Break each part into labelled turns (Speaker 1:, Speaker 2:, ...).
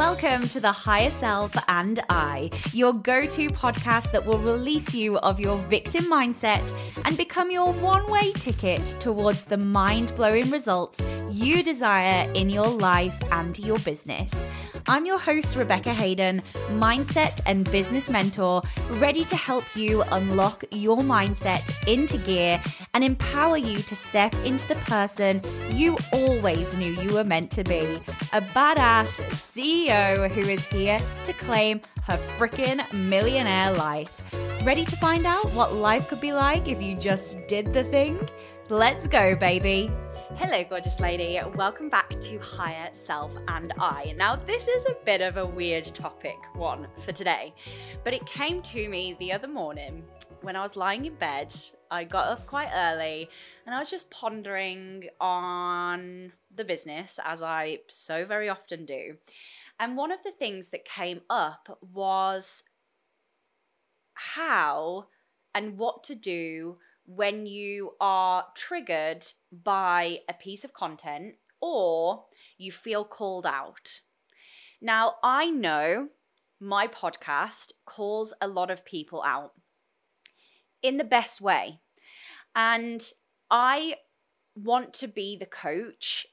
Speaker 1: Welcome to the Higher Self and I, your go to podcast that will release you of your victim mindset and become your one way ticket towards the mind blowing results you desire in your life and your business. I'm your host, Rebecca Hayden, mindset and business mentor, ready to help you unlock your mindset into gear and empower you to step into the person you always knew you were meant to be a badass CEO who is here to claim her freaking millionaire life. Ready to find out what life could be like if you just did the thing? Let's go, baby. Hello, gorgeous lady. Welcome back to Higher Self and I. Now, this is a bit of a weird topic, one for today, but it came to me the other morning when I was lying in bed. I got up quite early and I was just pondering on the business, as I so very often do. And one of the things that came up was how and what to do when you are triggered by a piece of content or you feel called out. Now, I know my podcast calls a lot of people out in the best way. And I want to be the coach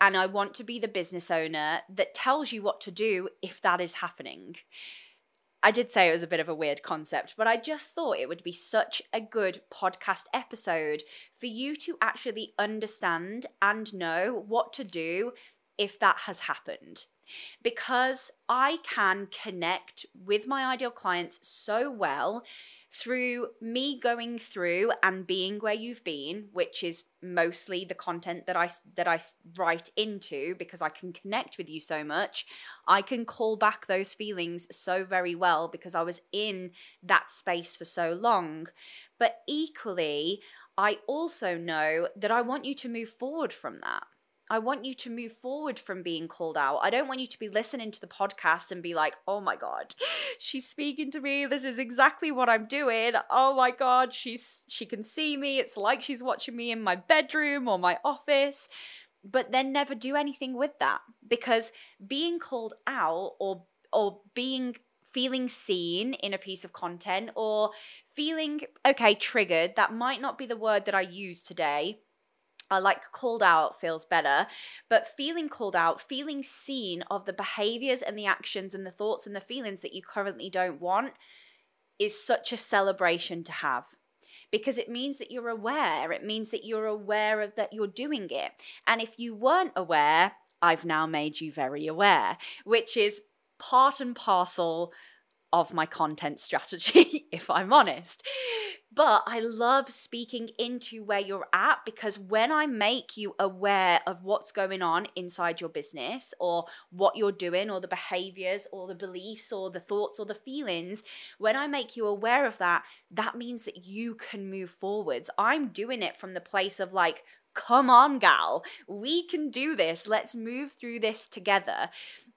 Speaker 1: and I want to be the business owner that tells you what to do if that is happening. I did say it was a bit of a weird concept, but I just thought it would be such a good podcast episode for you to actually understand and know what to do if that has happened. Because I can connect with my ideal clients so well through me going through and being where you've been which is mostly the content that I that I write into because I can connect with you so much I can call back those feelings so very well because I was in that space for so long. But equally I also know that I want you to move forward from that I want you to move forward from being called out. I don't want you to be listening to the podcast and be like, oh my God, she's speaking to me. This is exactly what I'm doing. Oh my God, she's she can see me. It's like she's watching me in my bedroom or my office. But then never do anything with that. Because being called out or or being feeling seen in a piece of content or feeling okay triggered that might not be the word that i use today Like called out feels better, but feeling called out, feeling seen of the behaviors and the actions and the thoughts and the feelings that you currently don't want is such a celebration to have because it means that you're aware. It means that you're aware of that you're doing it. And if you weren't aware, I've now made you very aware, which is part and parcel of my content strategy, if I'm honest. But I love speaking into where you're at because when I make you aware of what's going on inside your business or what you're doing or the behaviors or the beliefs or the thoughts or the feelings, when I make you aware of that, that means that you can move forwards. I'm doing it from the place of like, come on, gal, we can do this. Let's move through this together.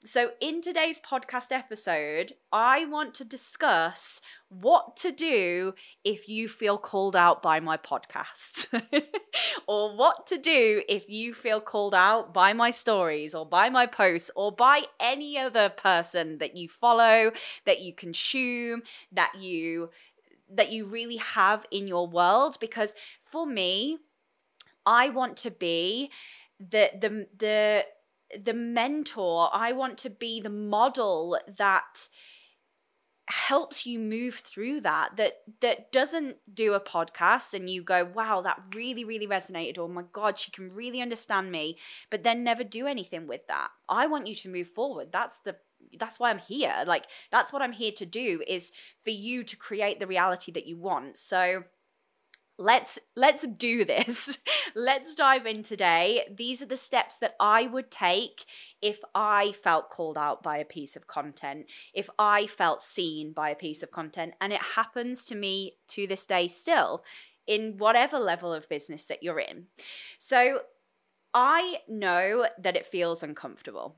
Speaker 1: So, in today's podcast episode, I want to discuss what to do if you feel called out by my podcast, or what to do if you feel called out by my stories, or by my posts, or by any other person that you follow, that you consume, that you that you really have in your world because for me I want to be the the the the mentor. I want to be the model that helps you move through that that that doesn't do a podcast and you go wow that really really resonated oh my god she can really understand me but then never do anything with that. I want you to move forward. That's the that's why i'm here. Like that's what i'm here to do is for you to create the reality that you want. So let's let's do this. Let's dive in today. These are the steps that i would take if i felt called out by a piece of content if i felt seen by a piece of content. And it happens to me to this day still in whatever level of business that you're in. So i know that it feels uncomfortable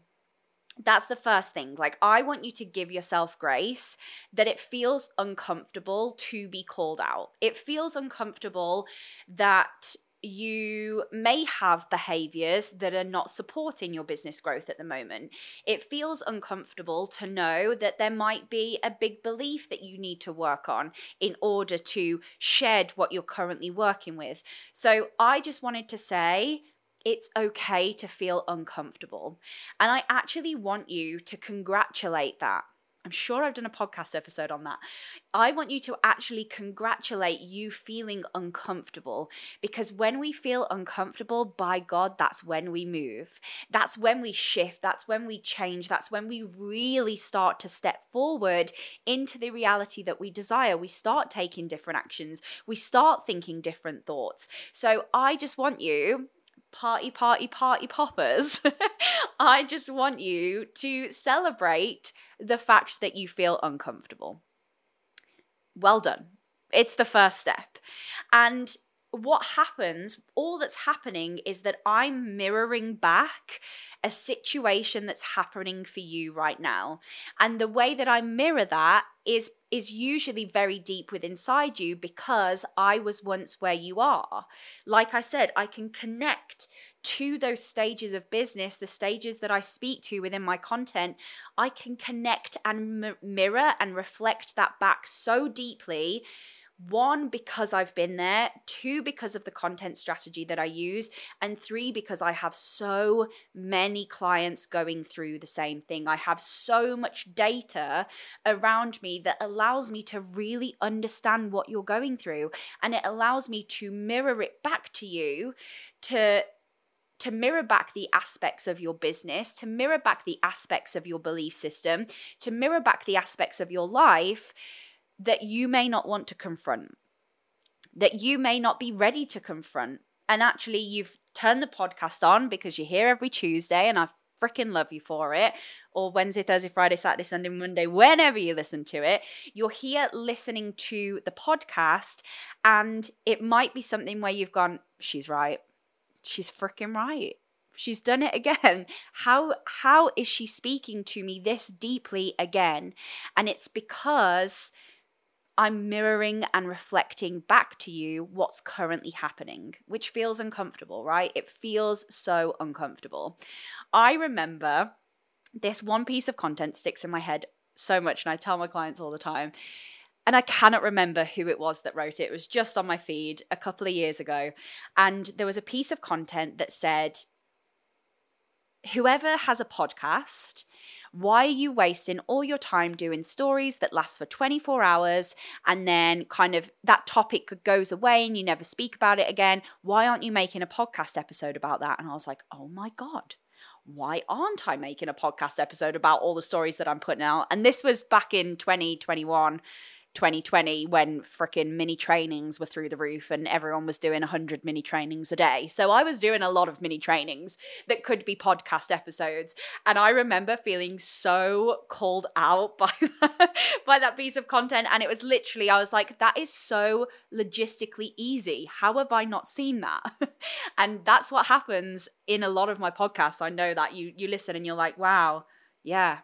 Speaker 1: that's the first thing. Like, I want you to give yourself grace that it feels uncomfortable to be called out. It feels uncomfortable that you may have behaviors that are not supporting your business growth at the moment. It feels uncomfortable to know that there might be a big belief that you need to work on in order to shed what you're currently working with. So I just wanted to say, it's okay to feel uncomfortable. And I actually want you to congratulate that. I'm sure I've done a podcast episode on that. I want you to actually congratulate you feeling uncomfortable because when we feel uncomfortable, by God, that's when we move. That's when we shift. That's when we change. That's when we really start to step forward into the reality that we desire. We start taking different actions. We start thinking different thoughts. So I just want you party, party, party poppers. I just want you to celebrate the fact that you feel uncomfortable. Well done. It's the first step. And what happens, all that's happening is that I'm mirroring back a situation that's happening for you right now. And the way that I mirror that is is usually very deep within inside you because I was once where you are. Like I said, I can connect to those stages of business, the stages that I speak to within my content, I can connect and m- mirror and reflect that back so deeply one, because I've been there, two, because of the content strategy that I use, and three, because I have so many clients going through the same thing. I have so much data around me that allows me to really understand what you're going through, and it allows me to mirror it back to you to to mirror back the aspects of your business, to mirror back the aspects of your belief system, to mirror back the aspects of your life that you may not want to confront, that you may not be ready to confront. And actually, you've turned the podcast on because you're here every Tuesday, and I freaking love you for it. Or Wednesday, Thursday, Friday, Saturday, Sunday, Monday, whenever you listen to it, you're here listening to the podcast, and it might be something where you've gone, she's right. She's freaking right she's done it again how how is she speaking to me this deeply again and it's because I'm mirroring and reflecting back to you what's currently happening, which feels uncomfortable, right? It feels so uncomfortable. I remember this one piece of content sticks in my head so much, and I tell my clients all the time. And I cannot remember who it was that wrote it. It was just on my feed a couple of years ago. And there was a piece of content that said, Whoever has a podcast why are you wasting all your time doing stories that last for 24 hours and then kind of that topic goes away and you never speak about it again? Why aren't you making a podcast episode about that? And I was like, oh my God why aren't I making a podcast episode about all the stories that I'm putting out? And this was back in 2021. 2020 when freaking mini trainings were through the roof and everyone was doing 100 mini trainings a day. So I was doing a lot of mini trainings that could be podcast episodes. And I remember feeling so called out by that, by that piece of content. And it was literally, I was like, that is so logistically easy. How have I not seen that? and that's what happens in a lot of my podcasts. I know that you you listen and you're like, wow, yeah,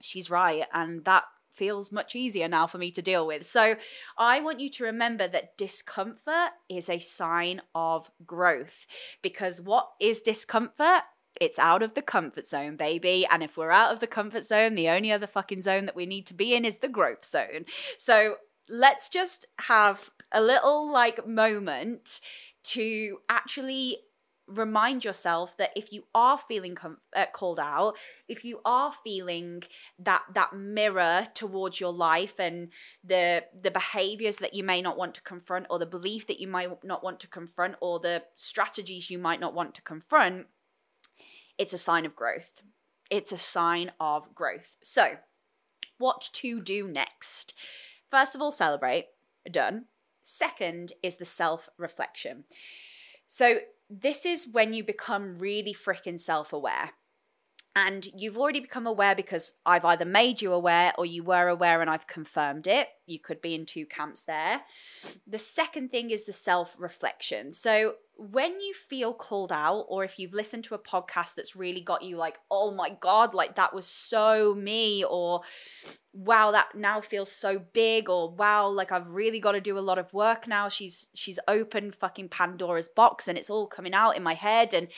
Speaker 1: she's right. And that feels much easier now for me to deal with. So I want you to remember that discomfort is a sign of growth because what is discomfort? It's out of the comfort zone, baby. And if we're out of the comfort zone, the only other fucking zone that we need to be in is the growth zone. So let's just have a little like moment to actually remind yourself that if you are feeling com- uh, called out if you are feeling that that mirror towards your life and the the behaviors that you may not want to confront or the belief that you might not want to confront or the strategies you might not want to confront it's a sign of growth. It's a sign of growth. So what to do next? First of all celebrate. Done. Second is the self reflection so this is when you become really freaking self aware. And you've already become aware because I've either made you aware or you were aware and I've confirmed it. You could be in two camps there. The second thing is the self reflection. So when you feel called out, or if you've listened to a podcast that's really got you like, oh my God, like that was so me, or wow, that now feels so big, or wow, like I've really got to do a lot of work now. She's she's opened fucking Pandora's box and it's all coming out in my head, and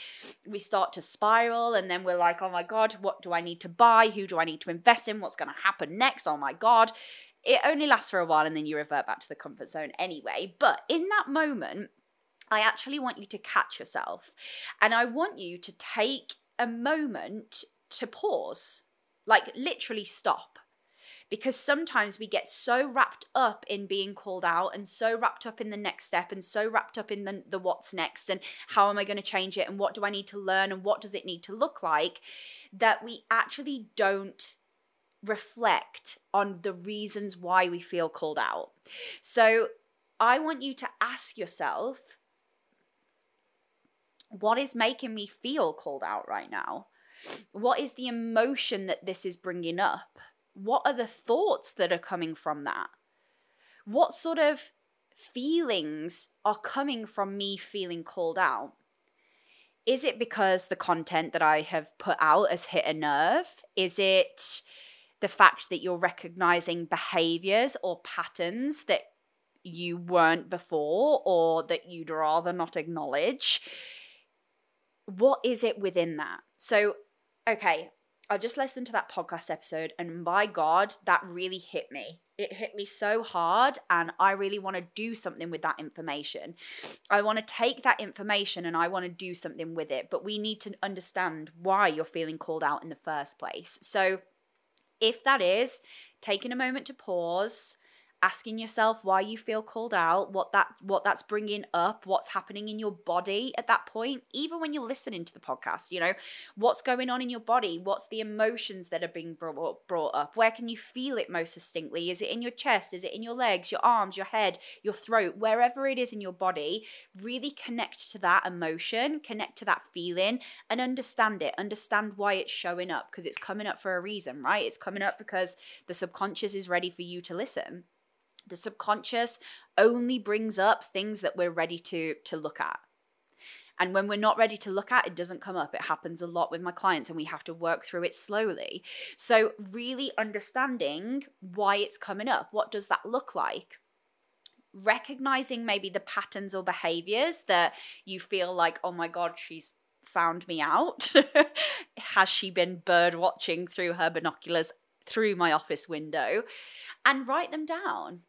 Speaker 1: we start to spiral, and then we're like, oh my God, what do I need to buy? Who do I need to invest in? What's gonna happen next? Oh my God. It only lasts for a while and then you revert back to the comfort zone anyway. But in that moment, I actually want you to catch yourself and I want you to take a moment to pause, like literally stop. Because sometimes we get so wrapped up in being called out and so wrapped up in the next step and so wrapped up in the, the what's next and how am I going to change it and what do I need to learn and what does it need to look like that we actually don't reflect on the reasons why we feel called out. So I want you to ask yourself what is making me feel called out right now? What is the emotion that this is bringing up? What are the thoughts that are coming from that? What sort of feelings are coming from me feeling called out? Is it because the content that I have put out has hit a nerve? Is it the fact that you're recognizing behaviors or patterns that you weren't before or that you'd rather not acknowledge? what is it within that? So, okay, I just listened to that podcast episode, and by God, that really hit me. It hit me so hard, and I really want to do something with that information. I want to take that information and I want to do something with it, but we need to understand why you're feeling called out in the first place. So, if that is taking a moment to pause, asking yourself why you feel called out what that what that's bringing up what's happening in your body at that point even when you're listening to the podcast you know what's going on in your body what's the emotions that are being brought, brought up where can you feel it most distinctly? Is it in your chest? Is it in your legs your arms your head your throat? Wherever it is in your body really connect to that emotion connect to that feeling and understand it. Understand why it's showing up because it's coming up for a reason right? It's coming up because the subconscious is ready for you to listen the subconscious only brings up things that we're ready to to look at. And when we're not ready to look at it doesn't come up. It happens a lot with my clients and we have to work through it slowly. So really understanding why it's coming up. What does that look like? Recognizing maybe the patterns or behaviors that you feel like oh my god she's found me out. Has she been bird watching through her binoculars through my office window? And write them down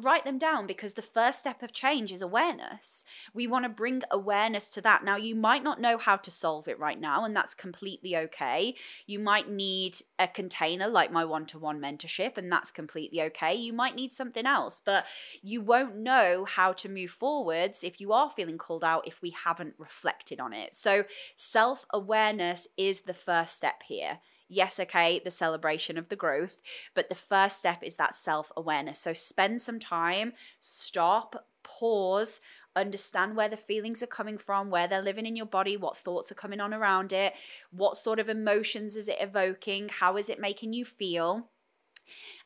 Speaker 1: write them down because the first step of change is awareness. We want to bring awareness to that. Now, you might not know how to solve it right now, and that's completely okay. You might need a container like my one to one mentorship, and that's completely okay. You might need something else, but you won't know how to move forwards if you are feeling called out if we haven't reflected on it. So, self awareness is the first step here yes, okay, the celebration of the growth, but the first step is that self awareness. So spend some time, stop, pause, understand where the feelings are coming from, where they're living in your body, what thoughts are coming on around it, what sort of emotions is it evoking, how is it making you feel.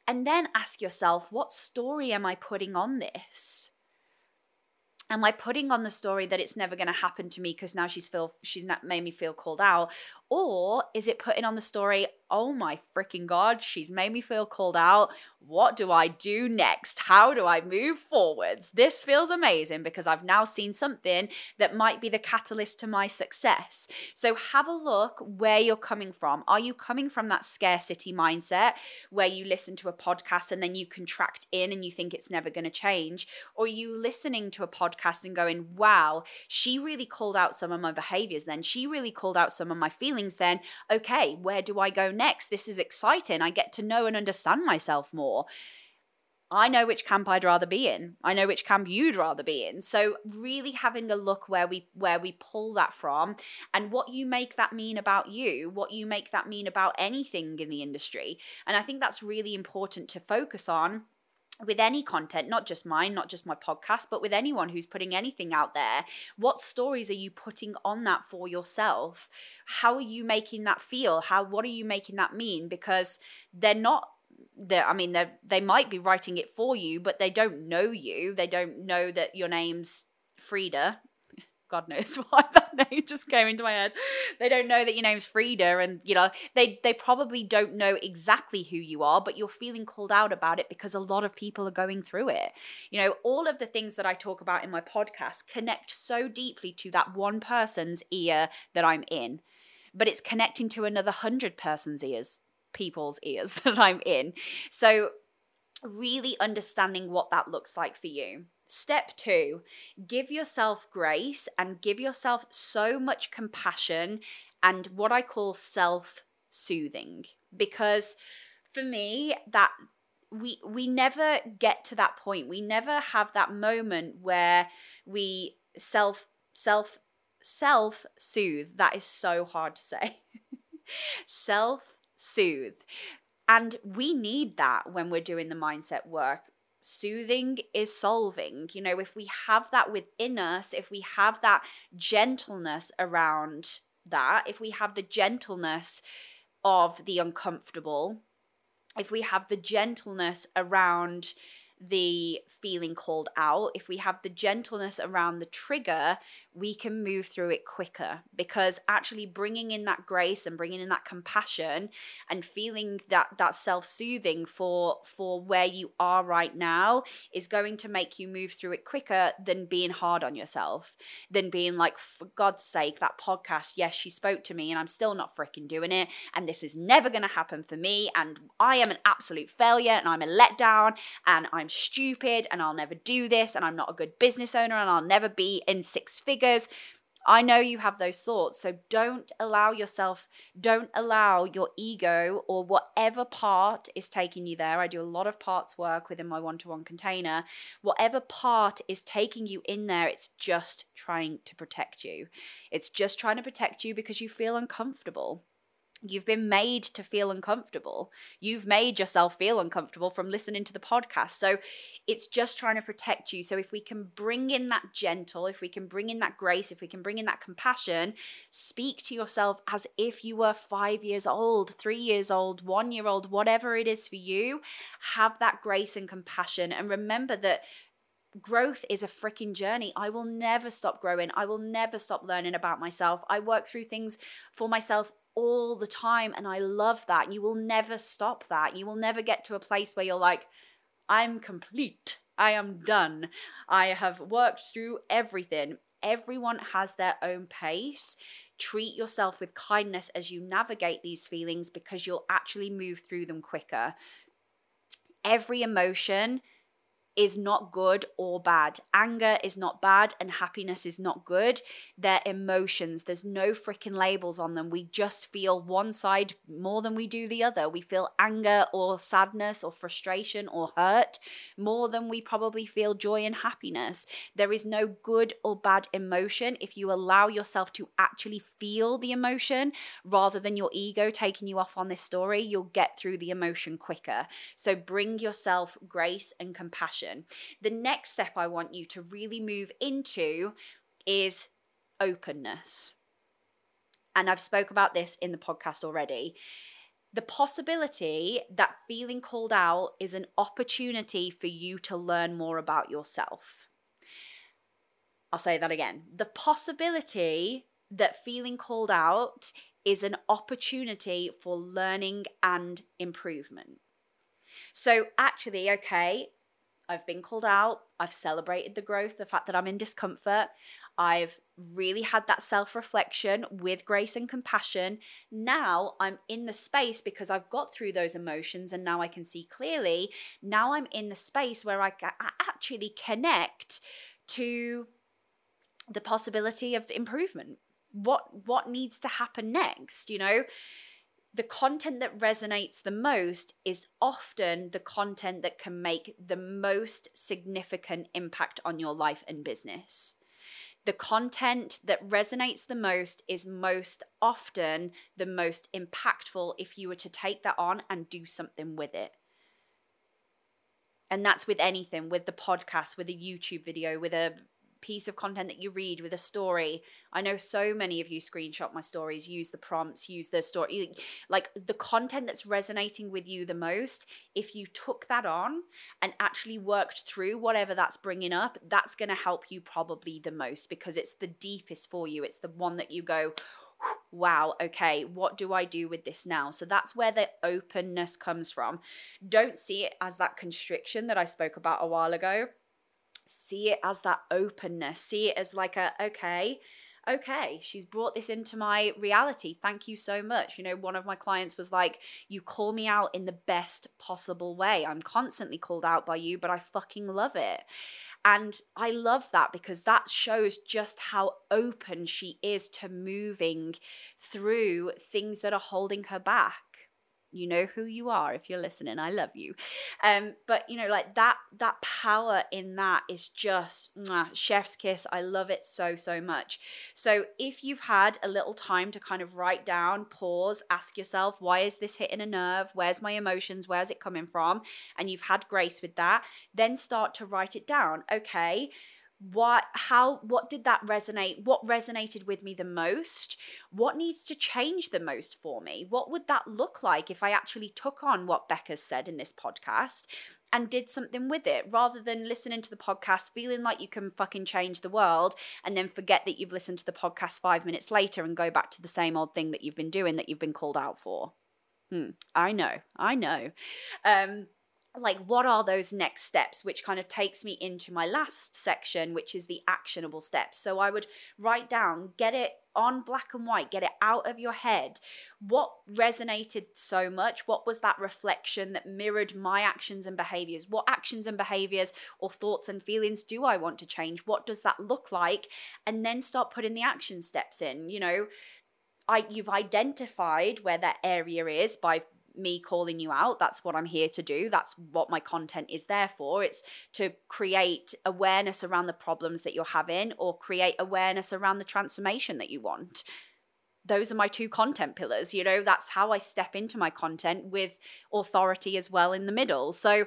Speaker 1: And then ask yourself, what story am I putting on this? Am I putting on the story that it's never going to happen to me because now she's feel she's not made me feel called out, or is it putting on the story? Oh my freaking god, she's made me feel called out. What do I do next? How do I move forwards? This feels amazing because I've now seen something that might be the catalyst to my success. So have a look where you're coming from. Are you coming from that scarcity mindset where you listen to a podcast and then you contract in and you think it's never going to change? Or you listening to a podcast and going, wow, she really called out some of my behaviors then? She really called out some of my feelings then. Okay, where do I go next? This is exciting. I get to know and understand myself more more. I know which camp I'd rather be in. I know which camp you'd rather be in. So really having a look where we where we pull that from and what you make that mean about you, what you make that mean about anything in the industry. And I think that's really important to focus on with any content, not just mine, not just my podcast, but with anyone who's putting anything out there, what stories are you putting on that for yourself? How are you making that feel? How what are you making that mean? Because they're not I mean they they might be writing it for you, but they don't know you. They don't know that your name's Frida. God knows why that name just came into my head. They don't know that your name's Frida, and you know they they probably don't know exactly who you are, but you're feeling called out about it because a lot of people are going through it. You know, all of the things that I talk about in my podcast connect so deeply to that one person's ear that I'm in, but it's connecting to another hundred person's ears people's ears that I'm in. So, really understanding what that looks like for you. Step two, give yourself grace and give yourself so much compassion and what I call self soothing. Because for me, that we we never get to that point. We never have that moment where we self self self soothe. That is so hard to say. self soothe. And we need that when we're doing the mindset work. Soothing is solving. You know, if we have that within us, if we have that gentleness around that, if we have the gentleness of the uncomfortable, if we have the gentleness around the feeling called out, if we have the gentleness around the trigger, we can move through it quicker because actually bringing in that grace and bringing in that compassion and feeling that that self-soothing for for where you are right now is going to make you move through it quicker than being hard on yourself than being like for god's sake that podcast yes she spoke to me and i'm still not freaking doing it and this is never going to happen for me and i am an absolute failure and i'm a letdown and i'm stupid and i'll never do this and i'm not a good business owner and i'll never be in six figures figures. I know you have those thoughts. So don't allow yourself, don't allow your ego or whatever part is taking you there. I do a lot of parts work within my one to one container. Whatever part is taking you in there, it's just trying to protect you. It's just trying to protect you because you feel uncomfortable. You've been made to feel uncomfortable. You've made yourself feel uncomfortable from listening to the podcast. So it's just trying to protect you. So if we can bring in that gentle, if we can bring in that grace, if we can bring in that compassion, speak to yourself as if you were five years old, three years old, one year old, whatever it is for you. Have that grace and compassion. And remember that growth is a freaking journey. I will never stop growing. I will never stop learning about myself. I work through things for myself all the time. And I love that. You will never stop that. You will never get to a place where you're like, I'm complete. I am done. I have worked through everything. Everyone has their own pace. Treat yourself with kindness as you navigate these feelings because you'll actually move through them quicker. Every emotion is not good or bad. Anger is not bad and happiness is not good. They're emotions. There's no freaking labels on them. We just feel one side more than we do the other. We feel anger or sadness or frustration or hurt more than we probably feel joy and happiness. There is no good or bad emotion if you allow yourself to actually feel the emotion rather than your ego taking you off on this story. You'll get through the emotion quicker. So bring yourself grace and compassion the next step I want you to really move into is openness. And I've spoke about this in the podcast already. The possibility that feeling called out is an opportunity for you to learn more about yourself. I'll say that again. The possibility that feeling called out is an opportunity for learning and improvement. So, actually, okay, I've been called out. I've celebrated the growth, the fact that I'm in discomfort. I've really had that self reflection with grace and compassion. Now I'm in the space because I've got through those emotions and now I can see clearly. Now I'm in the space where I, actually connect to the possibility of improvement. What what needs to happen next, you know? The content that resonates the most is often the content that can make the most significant impact on your life and business. The content that resonates the most is most often the most impactful if you were to take that on and do something with it. And that's with anything, with the podcast, with a YouTube video, with a piece of content that you read with a story. I know so many of you screenshot my stories, use the prompts, use the story, like the content that's resonating with you the most. If you took that on and actually worked through whatever that's bringing up, that's going to help you probably the most because it's the deepest for you. It's the one that you go, wow, okay, what do I do with this now? So that's where the openness comes from. Don't see it as that constriction that I spoke about a while ago. See it as that openness. See it as like a, okay, okay, she's brought this into my reality. Thank you so much. You know, one of my clients was like, You call me out in the best possible way. I'm constantly called out by you, but I fucking love it. And I love that because that shows just how open she is to moving through things that are holding her back you know who you are if you're listening i love you. Um but you know like that that power in that is just mwah, chef's kiss. I love it so so much. So if you've had a little time to kind of write down pause ask yourself why is this hitting a nerve? Where's my emotions? Where's it coming from? And you've had grace with that then start to write it down. Okay what how what did that resonate what resonated with me the most? What needs to change the most for me? What would that look like if i actually took on what becca said in this podcast and did something with it? Rather than listening to the podcast feeling like you can fucking change the world and then forget that you've listened to the podcast 5 minutes later and go back to the same old thing that you've been doing that you've been called out for. Hmm i know i know. Um like what are those next steps which kind of takes me into my last section which is the actionable steps. So i would write down get it on black and white get it out of your head. What resonated so much? What was that reflection that mirrored my actions and behaviors? What actions and behaviors or thoughts and feelings do i want to change? What does that look like? And then start putting the action steps in. You know I, you've identified where that area is by me calling you out. That's what I'm here to do. That's what my content is there for. It's to create awareness around the problems that you're having or create awareness around the transformation that you want. Those are my two content pillars. You know, that's how I step into my content with authority as well in the middle. So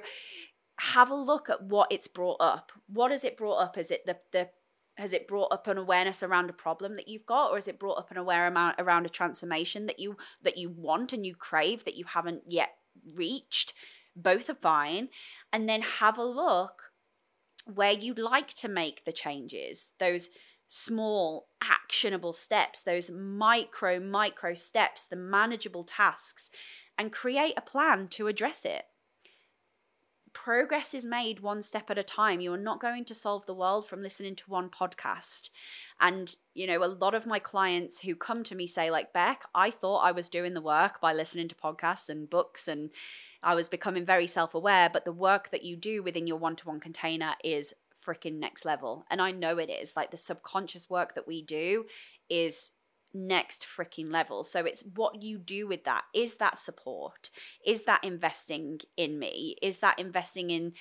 Speaker 1: have a look at what it's brought up. What has it brought up? Is it the the has it brought up an awareness around a problem that you've got or has it brought up an aware amount around a transformation that you that you want and you crave that you haven't yet reached? Both are fine. And then have a look where you'd like to make the changes those small actionable steps those micro micro steps the manageable tasks and create a plan to address it progress is made one step at a time. You are not going to solve the world from listening to one podcast. And, you know, a lot of my clients who come to me say, like, Beck, I thought I was doing the work by listening to podcasts and books and I was becoming very self aware. But the work that you do within your one to one container is freaking next level. And I know it is. Like, the subconscious work that we do is next freaking level. So it's what you do with that. Is that support? Is that investing in me? Is that investing in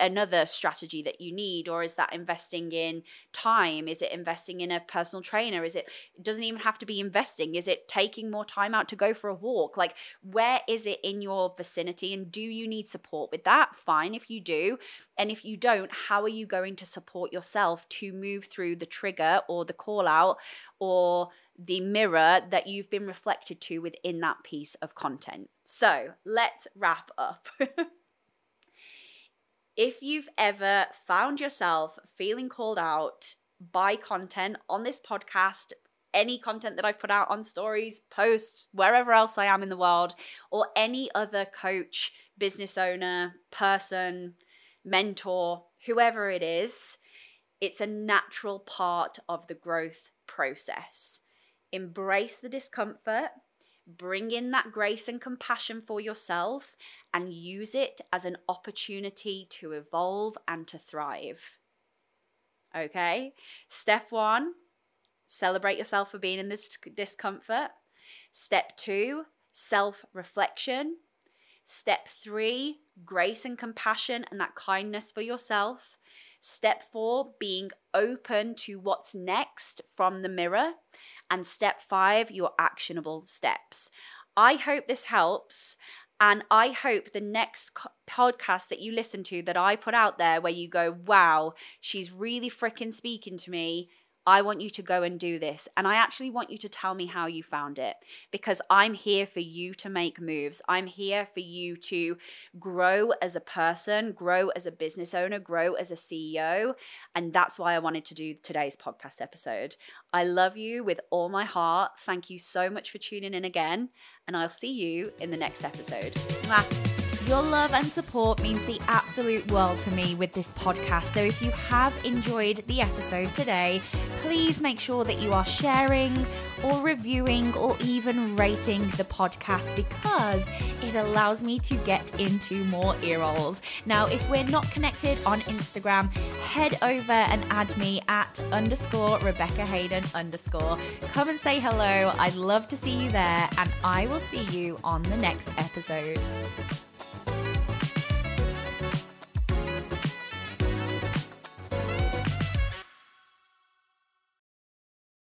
Speaker 1: another strategy that you need or is that investing in time is it investing in a personal trainer is it, it doesn't even have to be investing is it taking more time out to go for a walk like where is it in your vicinity and do you need support with that fine if you do and if you don't how are you going to support yourself to move through the trigger or the call out or the mirror that you've been reflected to within that piece of content so let's wrap up if you've ever found yourself feeling called out by content on this podcast, any content that I've put out on stories, posts, wherever else I am in the world, or any other coach, business owner, person, mentor, whoever it is, it's a natural part of the growth process. Embrace the discomfort, bring in that grace and compassion for yourself, and use it as an opportunity to evolve and to thrive. Okay? Step one, celebrate yourself for being in this discomfort. Step two, self reflection. Step three, grace and compassion and that kindness for yourself. Step four, being open to what's next from the mirror. And step five, your actionable steps. I hope this helps. And I hope the next podcast that you listen to that I put out there where you go, wow, she's really freaking speaking to me. I want you to go and do this. And I actually want you to tell me how you found it because I'm here for you to make moves. I'm here for you to grow as a person, grow as a business owner, grow as a CEO. And that's why I wanted to do today's podcast episode. I love you with all my heart. Thank you so much for tuning in again. And I'll see you in the next episode. Mwah.
Speaker 2: Your love and support means the absolute world to me with this podcast. So if you have enjoyed the episode today, please make sure that you are sharing or reviewing or even rating the podcast because it allows me to get into more ear rolls. Now, if we're not connected on Instagram, head over and add me at underscore Rebecca Hayden underscore. Come and say hello. I'd love to see you there, and I will see you on the next episode.